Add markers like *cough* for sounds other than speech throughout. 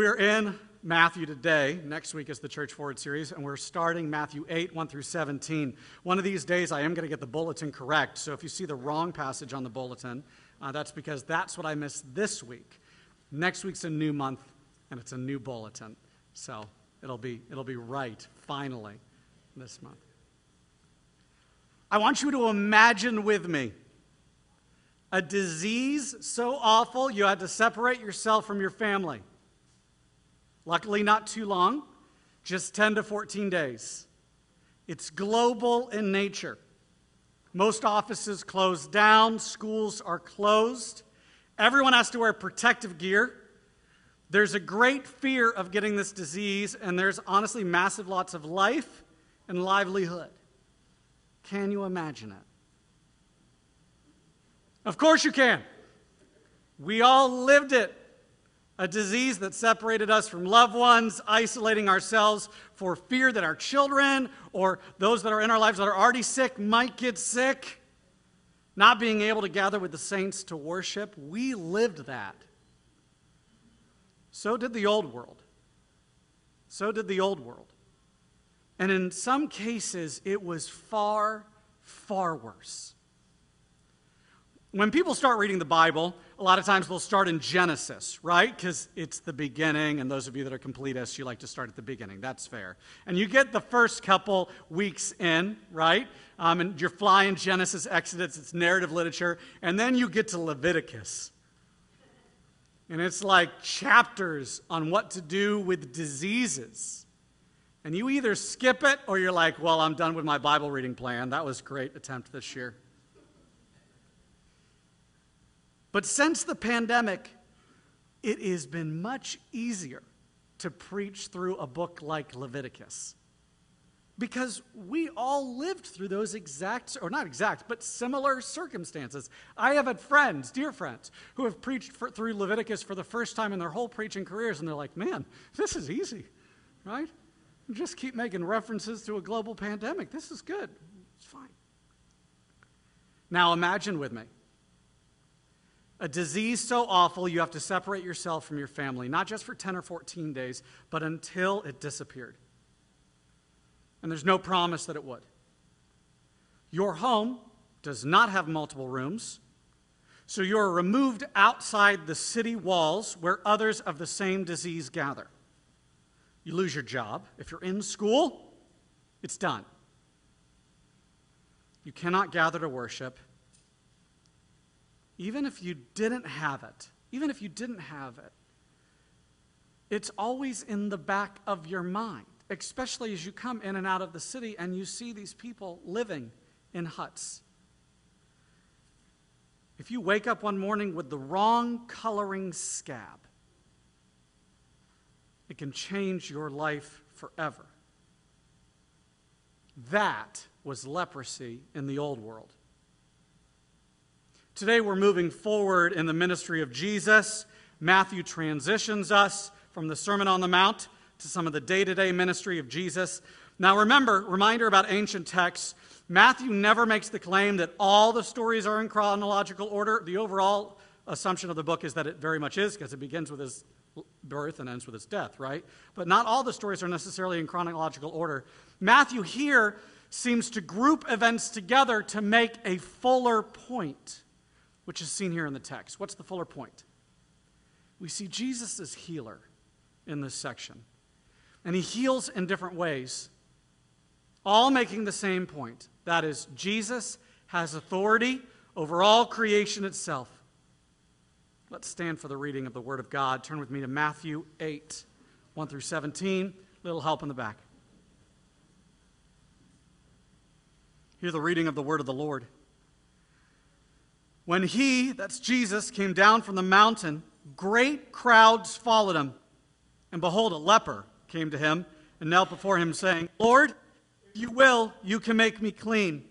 We're in Matthew today. Next week is the Church Forward series, and we're starting Matthew 8, 1 through 17. One of these days, I am going to get the bulletin correct. So if you see the wrong passage on the bulletin, uh, that's because that's what I missed this week. Next week's a new month, and it's a new bulletin. So it'll be, it'll be right, finally, this month. I want you to imagine with me a disease so awful you had to separate yourself from your family. Luckily, not too long, just 10 to 14 days. It's global in nature. Most offices closed down, schools are closed. Everyone has to wear protective gear. There's a great fear of getting this disease, and there's honestly massive lots of life and livelihood. Can you imagine it? Of course you can. We all lived it a disease that separated us from loved ones, isolating ourselves for fear that our children or those that are in our lives that are already sick might get sick, not being able to gather with the saints to worship. We lived that. So did the old world. So did the old world. And in some cases, it was far, far worse. When people start reading the Bible, a lot of times they'll start in Genesis, right? Because it's the beginning, and those of you that are completists, you like to start at the beginning. That's fair. And you get the first couple weeks in, right? Um, and you're flying Genesis, Exodus, it's narrative literature, and then you get to Leviticus. And it's like chapters on what to do with diseases. And you either skip it or you're like, well, I'm done with my Bible reading plan. That was a great attempt this year. But since the pandemic, it has been much easier to preach through a book like Leviticus. Because we all lived through those exact, or not exact, but similar circumstances. I have had friends, dear friends, who have preached for, through Leviticus for the first time in their whole preaching careers, and they're like, man, this is easy, right? Just keep making references to a global pandemic. This is good. It's fine. Now imagine with me a disease so awful you have to separate yourself from your family, not just for 10 or 14 days, but until it disappeared. And there's no promise that it would. Your home does not have multiple rooms, so you're removed outside the city walls where others of the same disease gather. You lose your job. If you're in school, it's done. You cannot gather to worship even if you didn't have it, even if you didn't have it, it's always in the back of your mind, especially as you come in and out of the city and you see these people living in huts. If you wake up one morning with the wrong coloring scab, it can change your life forever. That was leprosy in the old world. Today we're moving forward in the ministry of Jesus. Matthew transitions us from the Sermon on the Mount to some of the day to day ministry of Jesus. Now, remember, reminder about ancient texts Matthew never makes the claim that all the stories are in chronological order. The overall assumption of the book is that it very much is, because it begins with his birth and ends with his death, right? But not all the stories are necessarily in chronological order. Matthew here seems to group events together to make a fuller point which is seen here in the text. What's the fuller point? We see Jesus as healer in this section. And he heals in different ways, all making the same point. That is, Jesus has authority over all creation itself. Let's stand for the reading of the Word of God. Turn with me to Matthew 8, 1 through 17. Little help in the back. Hear the reading of the Word of the Lord. When he, that's Jesus, came down from the mountain, great crowds followed him. And behold, a leper came to him and knelt before him, saying, Lord, if you will, you can make me clean.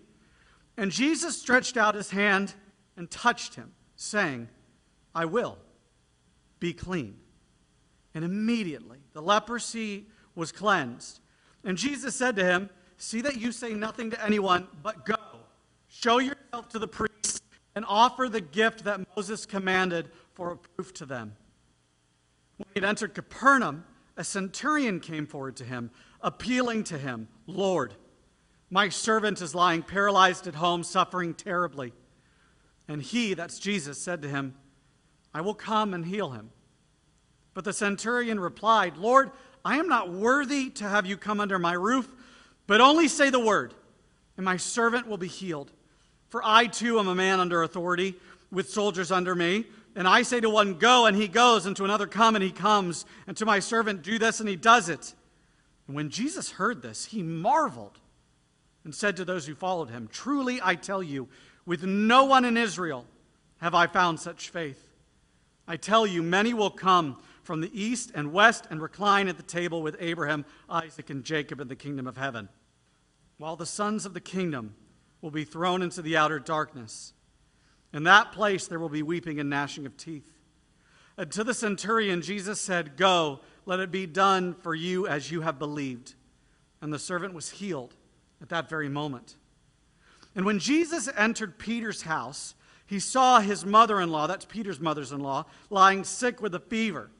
And Jesus stretched out his hand and touched him, saying, I will, be clean. And immediately the leprosy was cleansed. And Jesus said to him, See that you say nothing to anyone, but go, show yourself to the priest and offer the gift that Moses commanded for a proof to them. When he had entered Capernaum, a centurion came forward to him, appealing to him, Lord, my servant is lying paralyzed at home, suffering terribly. And he, that's Jesus, said to him, I will come and heal him. But the centurion replied, Lord, I am not worthy to have you come under my roof, but only say the word, and my servant will be healed. For I too am a man under authority, with soldiers under me. And I say to one, Go, and he goes, and to another, Come, and he comes, and to my servant, Do this, and he does it. And when Jesus heard this, he marveled and said to those who followed him, Truly I tell you, with no one in Israel have I found such faith. I tell you, many will come from the east and west and recline at the table with Abraham, Isaac, and Jacob in the kingdom of heaven, while the sons of the kingdom will be thrown into the outer darkness. In that place there will be weeping and gnashing of teeth. And to the centurion, Jesus said, Go, let it be done for you as you have believed. And the servant was healed at that very moment. And when Jesus entered Peter's house, he saw his mother in law, that's Peter's mother in law, lying sick with a fever.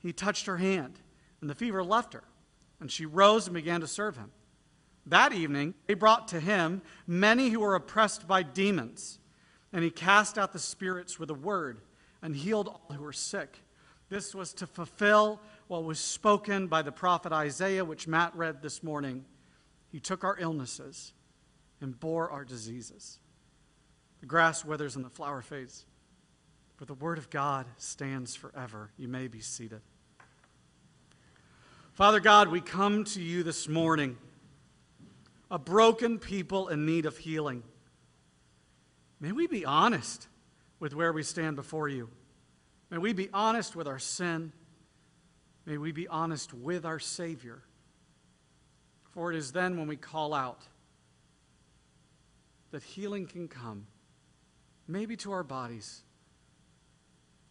He touched her hand, and the fever left her, and she rose and began to serve him. That evening, they brought to him many who were oppressed by demons, and he cast out the spirits with a word and healed all who were sick. This was to fulfill what was spoken by the prophet Isaiah, which Matt read this morning. He took our illnesses and bore our diseases. The grass withers and the flower fades, but the word of God stands forever. You may be seated. Father God, we come to you this morning, a broken people in need of healing. May we be honest with where we stand before you. May we be honest with our sin. May we be honest with our Savior. For it is then when we call out that healing can come, maybe to our bodies,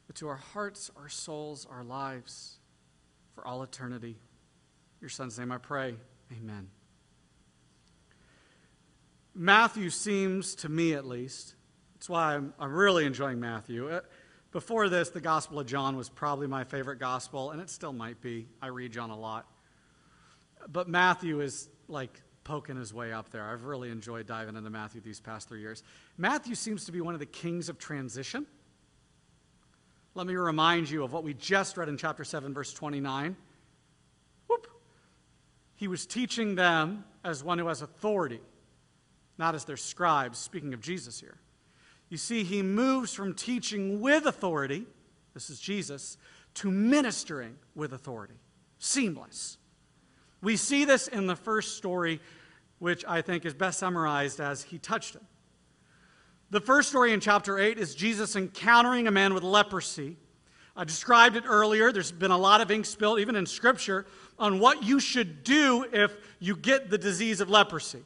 but to our hearts, our souls, our lives, for all eternity. Your son's name I pray. Amen. Matthew seems, to me at least, that's why I'm, I'm really enjoying Matthew. Uh, before this, the Gospel of John was probably my favorite gospel, and it still might be. I read John a lot. But Matthew is like poking his way up there. I've really enjoyed diving into Matthew these past three years. Matthew seems to be one of the kings of transition. Let me remind you of what we just read in chapter 7, verse 29. Whoop. He was teaching them as one who has authority, not as their scribes, speaking of Jesus here. You see, he moves from teaching with authority, this is Jesus, to ministering with authority. Seamless. We see this in the first story, which I think is best summarized as He touched him. The first story in chapter 8 is Jesus encountering a man with leprosy. I described it earlier. There's been a lot of ink spilled, even in Scripture, on what you should do if you get the disease of leprosy.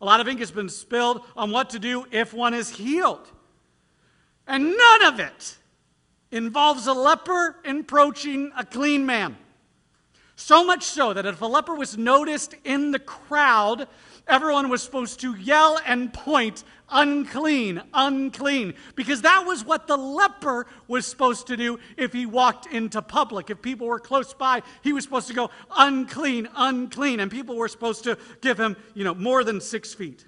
A lot of ink has been spilled on what to do if one is healed. And none of it involves a leper approaching a clean man. So much so that if a leper was noticed in the crowd, everyone was supposed to yell and point, unclean, unclean, because that was what the leper was supposed to do if he walked into public. If people were close by, he was supposed to go, unclean, unclean, and people were supposed to give him, you know, more than six feet.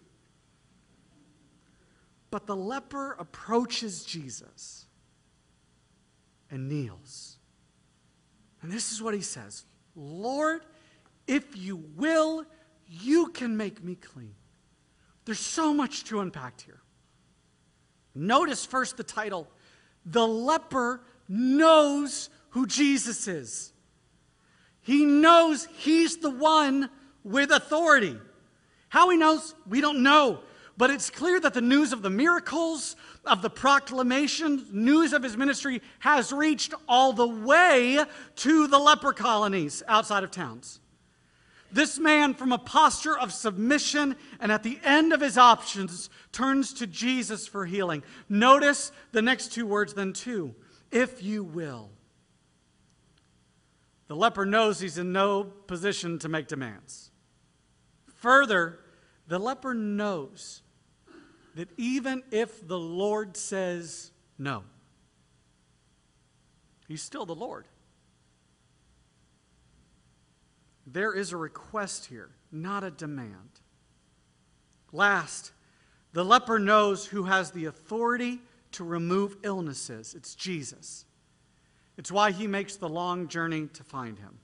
But the leper approaches Jesus and kneels. And this is what he says Lord, if you will, you can make me clean. There's so much to unpack here. Notice first the title The leper knows who Jesus is. He knows he's the one with authority. How he knows, we don't know. But it's clear that the news of the miracles, of the proclamation, news of his ministry has reached all the way to the leper colonies outside of towns. This man, from a posture of submission and at the end of his options, turns to Jesus for healing. Notice the next two words, then, too. If you will. The leper knows he's in no position to make demands. Further, the leper knows that even if the Lord says no, he's still the Lord. There is a request here, not a demand. Last, the leper knows who has the authority to remove illnesses. It's Jesus. It's why he makes the long journey to find him.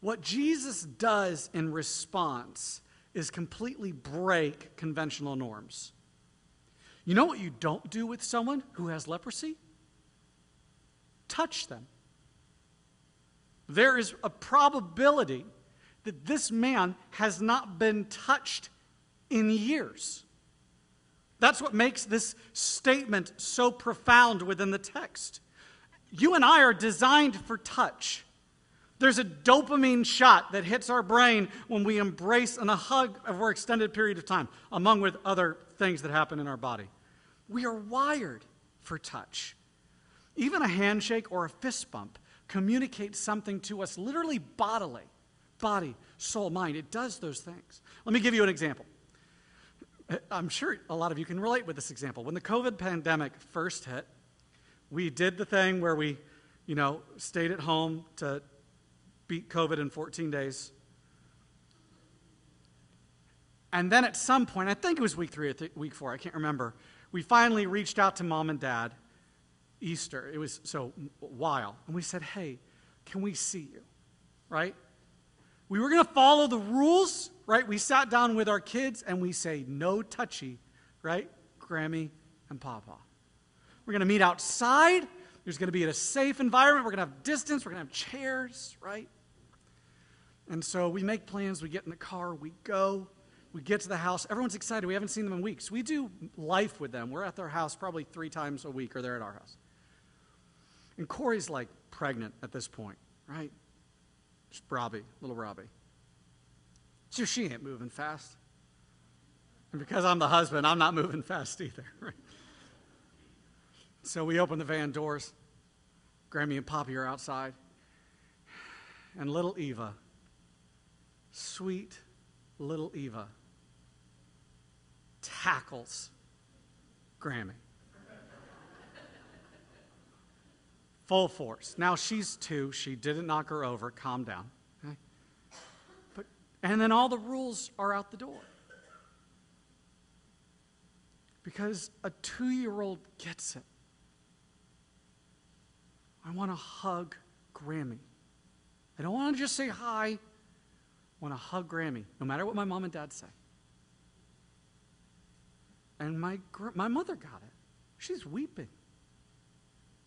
What Jesus does in response is completely break conventional norms. You know what you don't do with someone who has leprosy? Touch them. There is a probability that this man has not been touched in years. That's what makes this statement so profound within the text. You and I are designed for touch. There's a dopamine shot that hits our brain when we embrace and a hug over an extended period of time, among with other things that happen in our body. We are wired for touch. Even a handshake or a fist bump communicates something to us literally bodily body, soul, mind. It does those things. Let me give you an example. I'm sure a lot of you can relate with this example. When the COVID pandemic first hit, we did the thing where we, you know, stayed at home to beat COVID in 14 days. And then at some point, I think it was week three or th- week four, I can't remember, we finally reached out to mom and dad, Easter. It was so while. And we said, hey, can we see you? Right? We were going to follow the rules, right? We sat down with our kids and we say, no touchy, right? Grammy and Papa. We're going to meet outside. There's going to be a safe environment. We're going to have distance. We're going to have chairs, right? And so we make plans. We get in the car. We go. We get to the house. Everyone's excited. We haven't seen them in weeks. We do life with them. We're at their house probably three times a week, or they're at our house. And Corey's like pregnant at this point, right? Just Robbie, little Robbie. So she ain't moving fast. And because I'm the husband, I'm not moving fast either, *laughs* right? So we open the van doors. Grammy and Poppy are outside. And little Eva, sweet little Eva, tackles Grammy. Full force. Now she's two. She didn't knock her over. Calm down. Okay? But, and then all the rules are out the door. Because a two year old gets it. I want to hug Grammy. I don't want to just say hi. I want to hug Grammy, no matter what my mom and dad say. And my, my mother got it. She's weeping.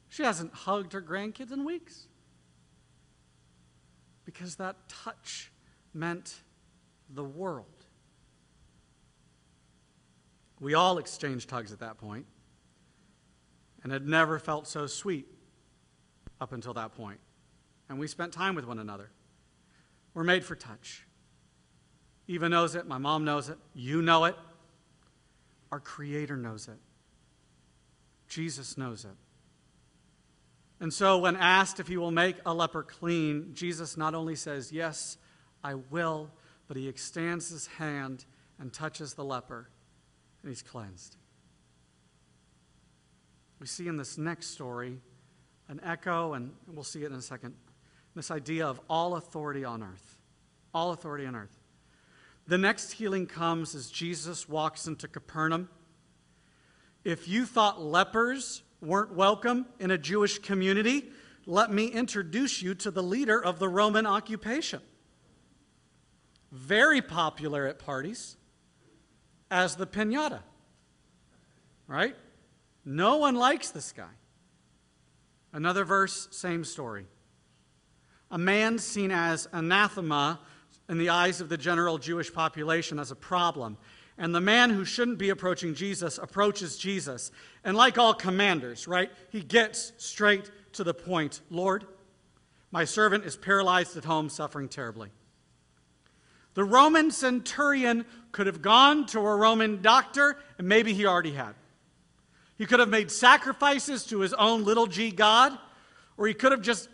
She hasn't hugged her grandkids in weeks. Because that touch meant the world. We all exchanged hugs at that point, and it never felt so sweet up until that point. And we spent time with one another. We're made for touch. Eva knows it. My mom knows it. You know it. Our Creator knows it. Jesus knows it. And so, when asked if he will make a leper clean, Jesus not only says, Yes, I will, but he extends his hand and touches the leper, and he's cleansed. We see in this next story an echo, and we'll see it in a second. This idea of all authority on earth. All authority on earth. The next healing comes as Jesus walks into Capernaum. If you thought lepers weren't welcome in a Jewish community, let me introduce you to the leader of the Roman occupation. Very popular at parties as the pinata. Right? No one likes this guy. Another verse, same story. A man seen as anathema in the eyes of the general Jewish population as a problem. And the man who shouldn't be approaching Jesus approaches Jesus. And like all commanders, right, he gets straight to the point Lord, my servant is paralyzed at home, suffering terribly. The Roman centurion could have gone to a Roman doctor, and maybe he already had. He could have made sacrifices to his own little g God, or he could have just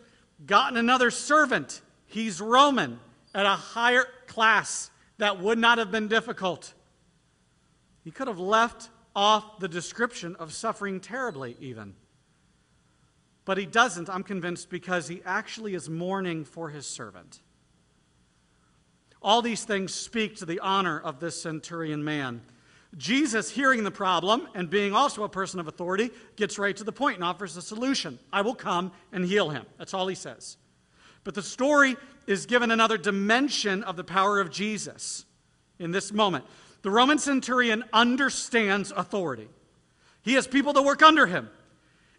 gotten another servant. He's Roman at a higher class. That would not have been difficult. He could have left off the description of suffering terribly, even. But he doesn't, I'm convinced, because he actually is mourning for his servant. All these things speak to the honor of this centurion man. Jesus, hearing the problem and being also a person of authority, gets right to the point and offers a solution. I will come and heal him. That's all he says. But the story is given another dimension of the power of Jesus in this moment. The Roman centurion understands authority, he has people that work under him.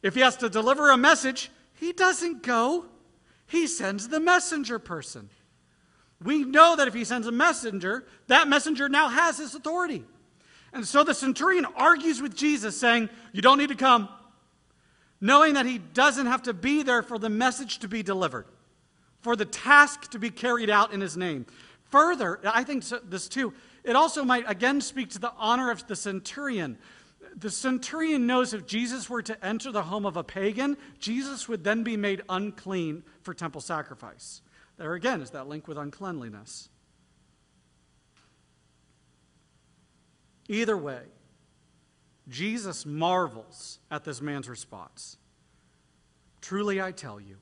If he has to deliver a message, he doesn't go, he sends the messenger person. We know that if he sends a messenger, that messenger now has his authority. And so the centurion argues with Jesus, saying, You don't need to come, knowing that he doesn't have to be there for the message to be delivered, for the task to be carried out in his name. Further, I think this too, it also might again speak to the honor of the centurion. The centurion knows if Jesus were to enter the home of a pagan, Jesus would then be made unclean for temple sacrifice. There again is that link with uncleanliness. Either way, Jesus marvels at this man's response. Truly, I tell you,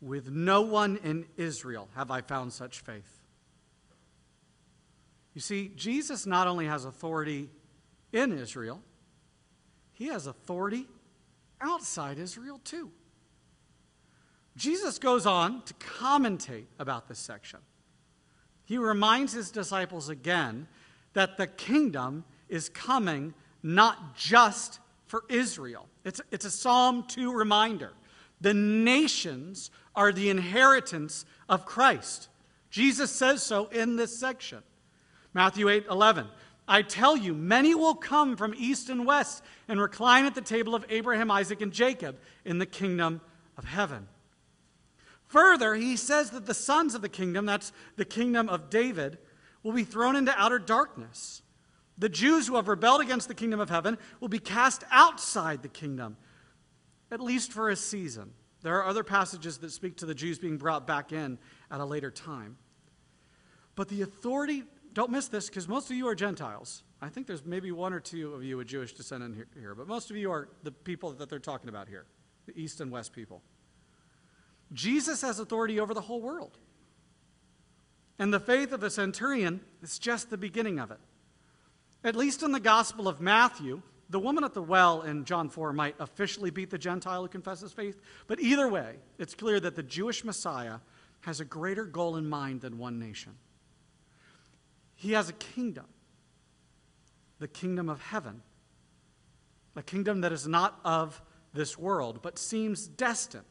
with no one in Israel have I found such faith. You see, Jesus not only has authority in Israel, he has authority outside Israel too. Jesus goes on to commentate about this section. He reminds his disciples again that the kingdom is coming not just for Israel. It's, it's a Psalm 2 reminder. The nations are the inheritance of Christ. Jesus says so in this section. Matthew 8 11. I tell you, many will come from east and west and recline at the table of Abraham, Isaac, and Jacob in the kingdom of heaven. Further, he says that the sons of the kingdom, that's the kingdom of David, will be thrown into outer darkness. The Jews who have rebelled against the kingdom of heaven will be cast outside the kingdom, at least for a season. There are other passages that speak to the Jews being brought back in at a later time. But the authority, don't miss this because most of you are Gentiles. I think there's maybe one or two of you with Jewish descent in here, but most of you are the people that they're talking about here, the East and West people. Jesus has authority over the whole world. And the faith of a centurion is just the beginning of it. At least in the Gospel of Matthew, the woman at the well in John 4 might officially beat the Gentile who confesses faith, but either way, it's clear that the Jewish Messiah has a greater goal in mind than one nation. He has a kingdom, the kingdom of heaven, a kingdom that is not of this world, but seems destined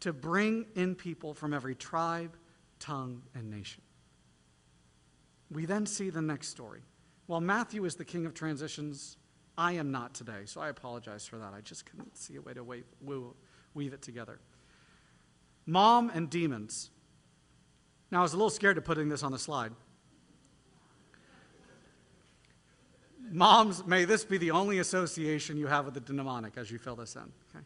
to bring in people from every tribe, tongue, and nation. We then see the next story. While Matthew is the king of transitions, I am not today, so I apologize for that. I just couldn't see a way to weave, weave it together. Mom and demons. Now, I was a little scared of putting this on the slide. Moms, may this be the only association you have with the demonic as you fill this in. Okay?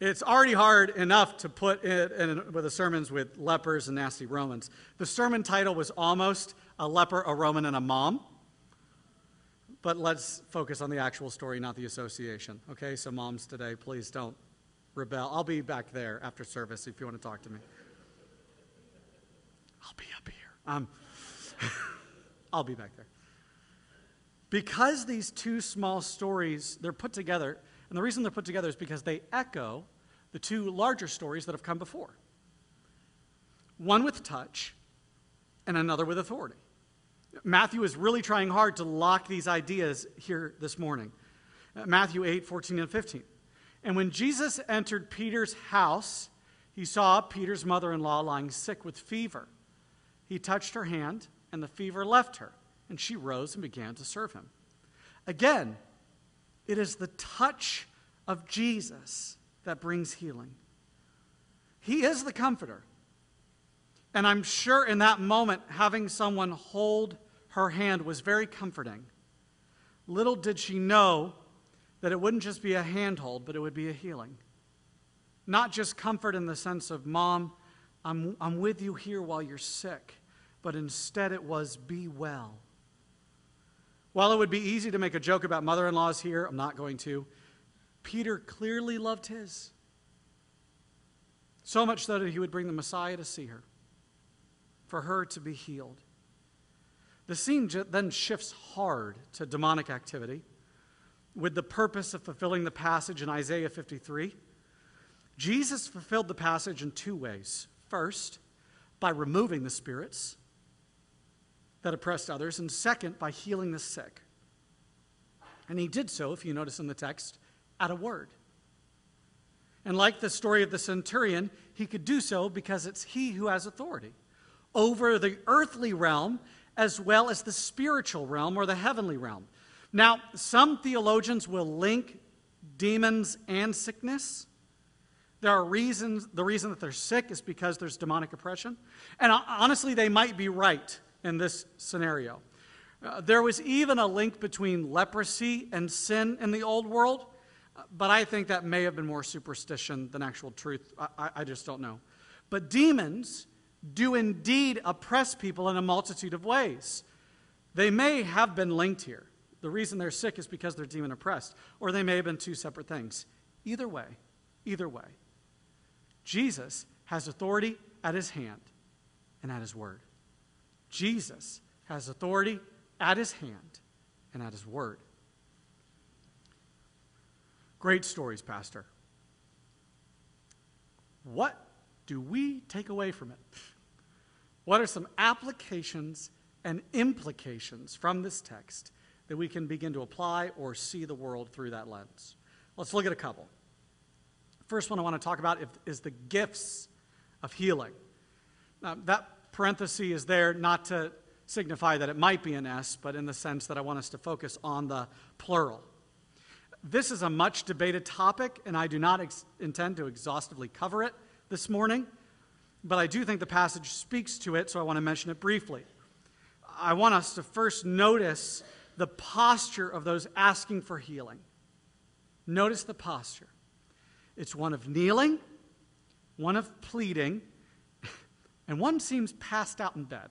It's already hard enough to put it in with the sermons with lepers and nasty Romans. The sermon title was almost a leper, a Roman, and a mom. But let's focus on the actual story, not the association. Okay, so moms today, please don't rebel. I'll be back there after service if you want to talk to me. I'll be up here. Um, *laughs* I'll be back there. Because these two small stories, they're put together and the reason they're put together is because they echo the two larger stories that have come before one with touch and another with authority. Matthew is really trying hard to lock these ideas here this morning. Uh, Matthew 8, 14, and 15. And when Jesus entered Peter's house, he saw Peter's mother in law lying sick with fever. He touched her hand, and the fever left her, and she rose and began to serve him. Again, it is the touch of Jesus that brings healing. He is the comforter. And I'm sure in that moment, having someone hold her hand was very comforting. Little did she know that it wouldn't just be a handhold, but it would be a healing. Not just comfort in the sense of, Mom, I'm, I'm with you here while you're sick, but instead it was, Be well. While it would be easy to make a joke about mother in laws here, I'm not going to. Peter clearly loved his. So much so that he would bring the Messiah to see her. for her to be healed. The scene then shifts hard to demonic activity with the purpose of fulfilling the passage in Isaiah 53. Jesus fulfilled the passage in two ways. First, by removing the spirits that oppressed others, and second, by healing the sick. And he did so, if you notice in the text, at a word. And like the story of the centurion, he could do so because it's he who has authority over the earthly realm as well as the spiritual realm or the heavenly realm. Now, some theologians will link demons and sickness. There are reasons, the reason that they're sick is because there's demonic oppression. And honestly, they might be right in this scenario. Uh, there was even a link between leprosy and sin in the old world, uh, but I think that may have been more superstition than actual truth. I, I just don't know. But demons do indeed oppress people in a multitude of ways. They may have been linked here. The reason they're sick is because they're demon oppressed, or they may have been two separate things. Either way, either way, Jesus has authority at his hand and at his word. Jesus has authority at his hand and at his word. Great stories, Pastor. What do we take away from it? What are some applications and implications from this text that we can begin to apply or see the world through that lens? Let's look at a couple. First one I want to talk about is the gifts of healing. Now, that parenthesis is there not to signify that it might be an S, but in the sense that I want us to focus on the plural. This is a much debated topic, and I do not ex- intend to exhaustively cover it this morning, but I do think the passage speaks to it, so I want to mention it briefly. I want us to first notice the posture of those asking for healing. Notice the posture. It's one of kneeling, one of pleading, and one seems passed out in bed.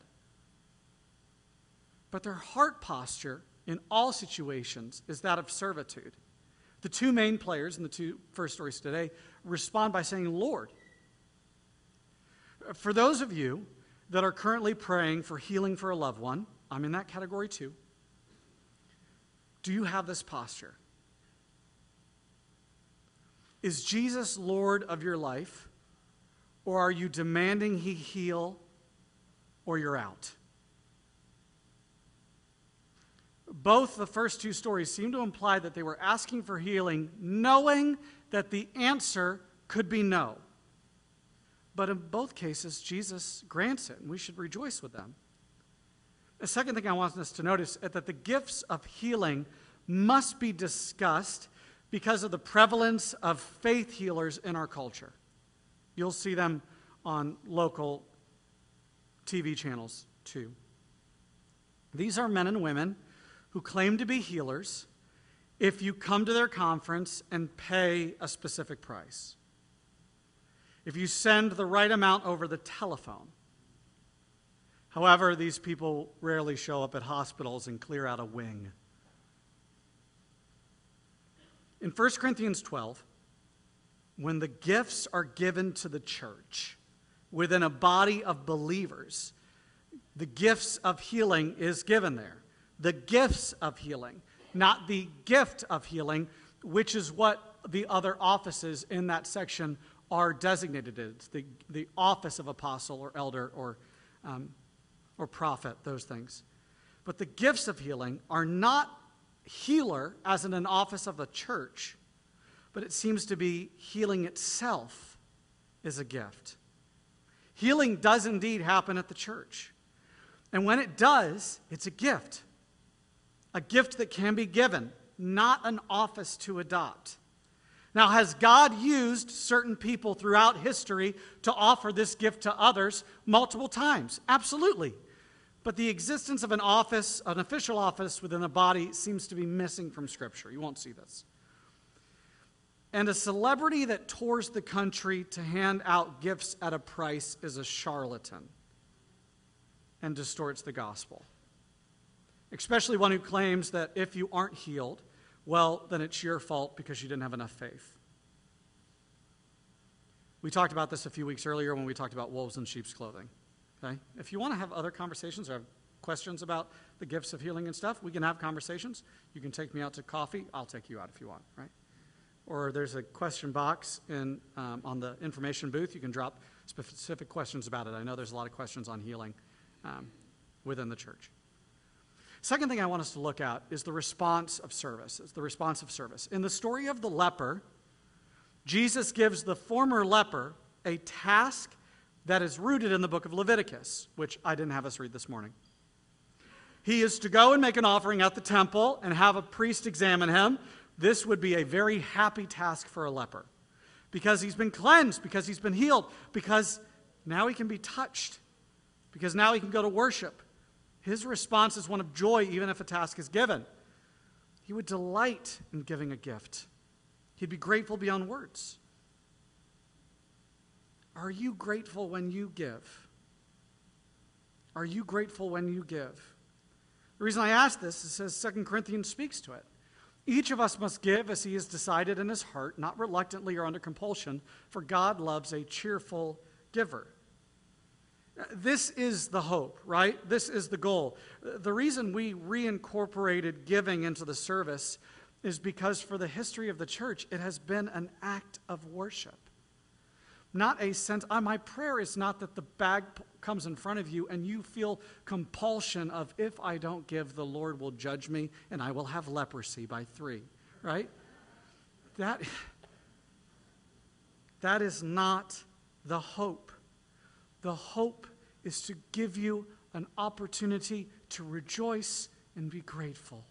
But their heart posture in all situations is that of servitude. The two main players in the two first stories today respond by saying, Lord. For those of you that are currently praying for healing for a loved one, I'm in that category too. Do you have this posture? Is Jesus Lord of your life, or are you demanding He heal, or you're out? Both the first two stories seem to imply that they were asking for healing, knowing that the answer could be no. But in both cases, Jesus grants it, and we should rejoice with them. The second thing I want us to notice is that the gifts of healing must be discussed because of the prevalence of faith healers in our culture. You'll see them on local TV channels too. These are men and women who claim to be healers if you come to their conference and pay a specific price. If you send the right amount over the telephone. However, these people rarely show up at hospitals and clear out a wing. In 1 Corinthians 12, when the gifts are given to the church within a body of believers, the gifts of healing is given there the gifts of healing, not the gift of healing, which is what the other offices in that section are designated as the, the office of apostle or elder or, um, or prophet, those things. But the gifts of healing are not healer as in an office of the church, but it seems to be healing itself is a gift. Healing does indeed happen at the church. And when it does, it's a gift a gift that can be given, not an office to adopt. Now, has God used certain people throughout history to offer this gift to others multiple times? Absolutely. But the existence of an office, an official office within a body, seems to be missing from Scripture. You won't see this. And a celebrity that tours the country to hand out gifts at a price is a charlatan and distorts the gospel especially one who claims that if you aren't healed, well, then it's your fault because you didn't have enough faith. We talked about this a few weeks earlier when we talked about wolves in sheep's clothing. Okay? If you want to have other conversations or have questions about the gifts of healing and stuff, we can have conversations. You can take me out to coffee. I'll take you out if you want, right? Or there's a question box in, um, on the information booth. You can drop specific questions about it. I know there's a lot of questions on healing um, within the church. Second thing I want us to look at is the response of service. Is the response of service. In the story of the leper, Jesus gives the former leper a task that is rooted in the book of Leviticus, which I didn't have us read this morning. He is to go and make an offering at the temple and have a priest examine him. This would be a very happy task for a leper because he's been cleansed, because he's been healed, because now he can be touched, because now he can go to worship. His response is one of joy, even if a task is given. He would delight in giving a gift, he'd be grateful beyond words. Are you grateful when you give? Are you grateful when you give? The reason I ask this is says 2 Corinthians speaks to it. Each of us must give as he has decided in his heart, not reluctantly or under compulsion, for God loves a cheerful giver. This is the hope, right? This is the goal. The reason we reincorporated giving into the service is because for the history of the church, it has been an act of worship. Not a sense, uh, my prayer is not that the bag comes in front of you and you feel compulsion of, if I don't give, the Lord will judge me and I will have leprosy by three, right? That, that is not the hope. The hope is to give you an opportunity to rejoice and be grateful.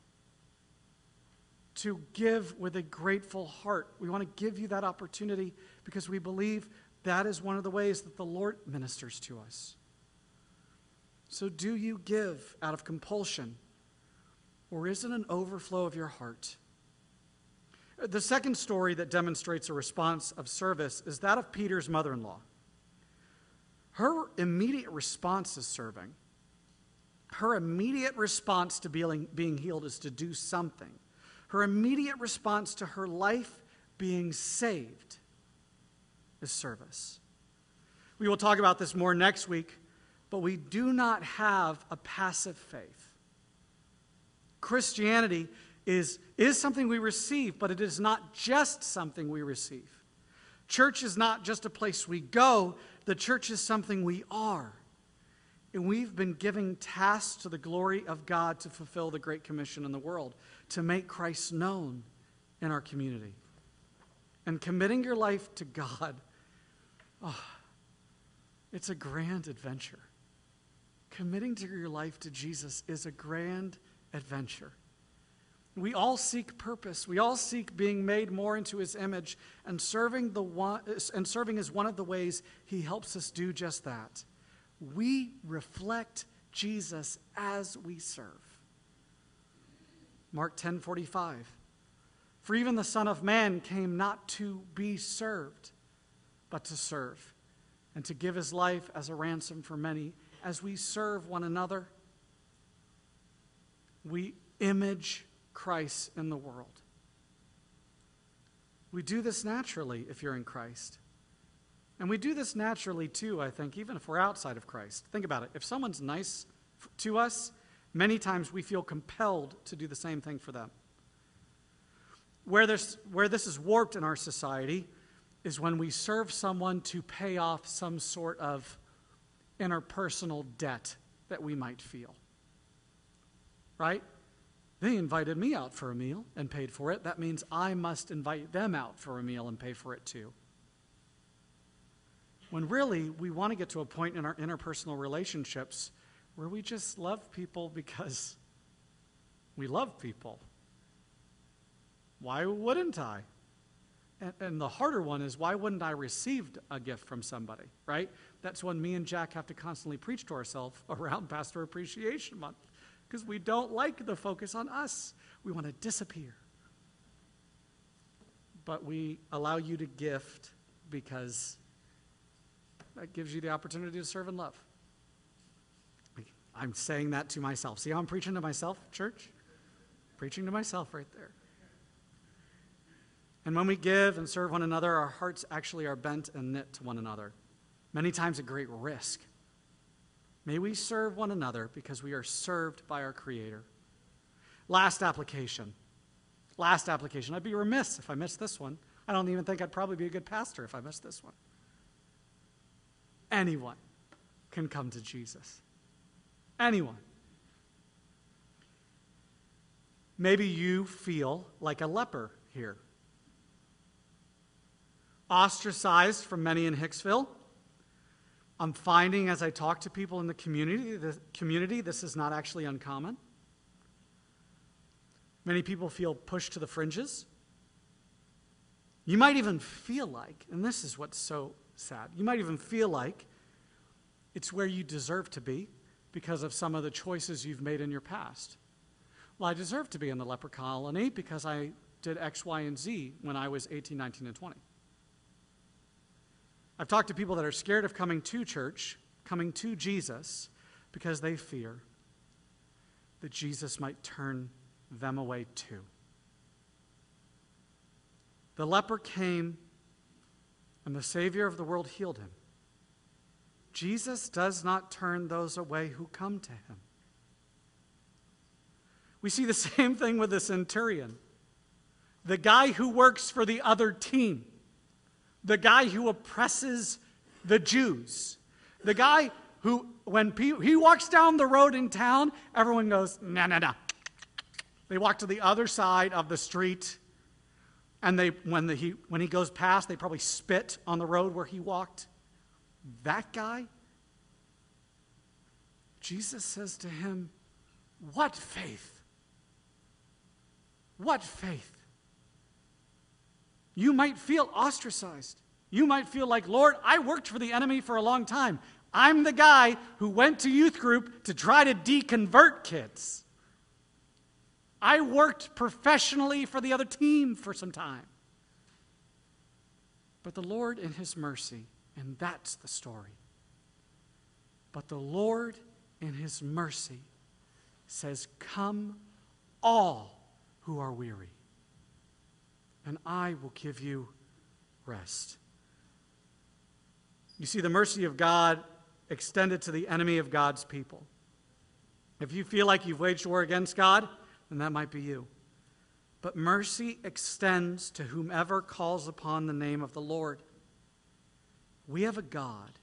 To give with a grateful heart. We want to give you that opportunity because we believe that is one of the ways that the Lord ministers to us. So, do you give out of compulsion, or is it an overflow of your heart? The second story that demonstrates a response of service is that of Peter's mother in law. Her immediate response is serving. Her immediate response to being, being healed is to do something. Her immediate response to her life being saved is service. We will talk about this more next week, but we do not have a passive faith. Christianity is, is something we receive, but it is not just something we receive. Church is not just a place we go, the church is something we are. And we've been giving tasks to the glory of God to fulfill the Great Commission in the world, to make Christ known in our community. And committing your life to God, oh, it's a grand adventure. Committing to your life to Jesus is a grand adventure. We all seek purpose. We all seek being made more into his image, and serving, the one, and serving is one of the ways he helps us do just that. We reflect Jesus as we serve. Mark 10:45 For even the son of man came not to be served but to serve and to give his life as a ransom for many as we serve one another we image Christ in the world. We do this naturally if you're in Christ. And we do this naturally too, I think, even if we're outside of Christ. Think about it. If someone's nice to us, many times we feel compelled to do the same thing for them. Where this, where this is warped in our society is when we serve someone to pay off some sort of interpersonal debt that we might feel. Right? They invited me out for a meal and paid for it. That means I must invite them out for a meal and pay for it too. When really, we want to get to a point in our interpersonal relationships where we just love people because we love people. Why wouldn't I? And, and, the harder one is why wouldn't I receive a gift from somebody, right? That's when me and Jack have to constantly preach to ourselves *laughs* around Pastor Appreciation Month because we don't like the focus on us. We want to disappear. But we allow you to gift because that gives you the opportunity to serve and love. I'm saying that to myself. See how I'm preaching to myself, church? Preaching to myself right there. And when we give and serve one another, our hearts actually are bent and knit to one another. Many times at great risk. May we serve one another because we are served by our Creator. Last application. Last application. I'd be remiss if I missed this one. I don't even think I'd probably be a good pastor if I missed this one. Anyone can come to Jesus. Anyone. Maybe you feel like a leper here. Ostracized from many in Hicksville. I'm finding as I talk to people in the community, the community, this is not actually uncommon. Many people feel pushed to the fringes. You might even feel like, and this is what's so sad, you might even feel like it's where you deserve to be because of some of the choices you've made in your past. Well, I deserve to be in the leper colony because I did X, Y, and Z when I was 18, 19, and 20. I've talked to people that are scared of coming to church, coming to Jesus, because they fear that Jesus might turn them away too. The leper came, and the Savior of the world healed him. Jesus does not turn those away who come to him. We see the *laughs* same thing with the centurion, the guy who works for the other team, the guy who oppresses the Jews, the guy who, when he walks down the road in town, everyone goes, no, no, no. They walk to the other side of the street, and they, when, the, he, when he goes past, they probably spit on the road where he walked. That guy, Jesus says to him, What faith? What faith? You might feel ostracized. You might feel like, Lord, I worked for the enemy for a long time. I'm the guy who went to youth group to try to deconvert kids. I worked professionally for the other team for some time. But the Lord, in His mercy, and that's the story. But the Lord, in His mercy, says, Come, all who are weary, and I will give you rest. You see, the mercy of God extended to the enemy of God's people. If you feel like you've waged war against God, then that might be you. But mercy extends to whomever calls upon the name of the Lord. We have a God.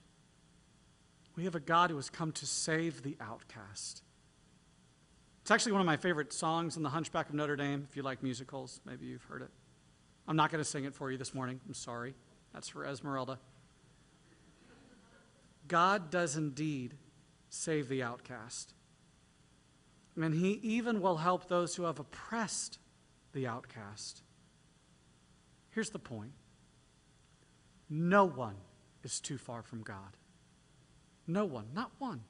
We have a God who has come to save the outcast. It's actually one of my favorite songs in The Hunchback of Notre Dame. If you like musicals, maybe you've heard it. I'm not going to sing it for you this morning. I'm sorry. That's for Esmeralda. God does indeed save the outcast. And he even will help those who have oppressed the outcast. Here's the point no one is too far from God. No one, not one.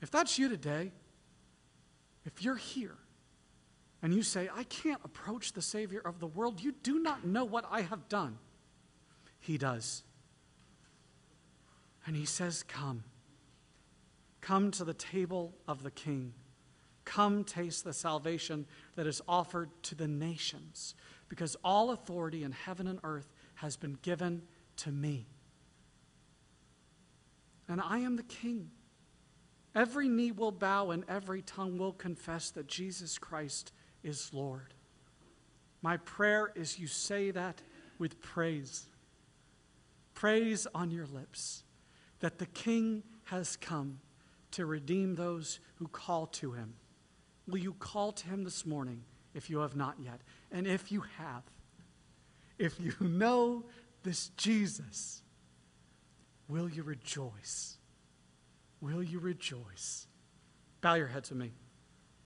If that's you today, if you're here and you say, I can't approach the Savior of the world, you do not know what I have done. He does. And He says, Come. Come to the table of the King. Come taste the salvation that is offered to the nations, because all authority in heaven and earth has been given to me. And I am the King. Every knee will bow and every tongue will confess that Jesus Christ is Lord. My prayer is you say that with praise. Praise on your lips that the King has come to redeem those who call to him. Will you call to him this morning if you have not yet? And if you have, if you *laughs* know this Jesus, will you rejoice? Will you rejoice? Bow your heads with me.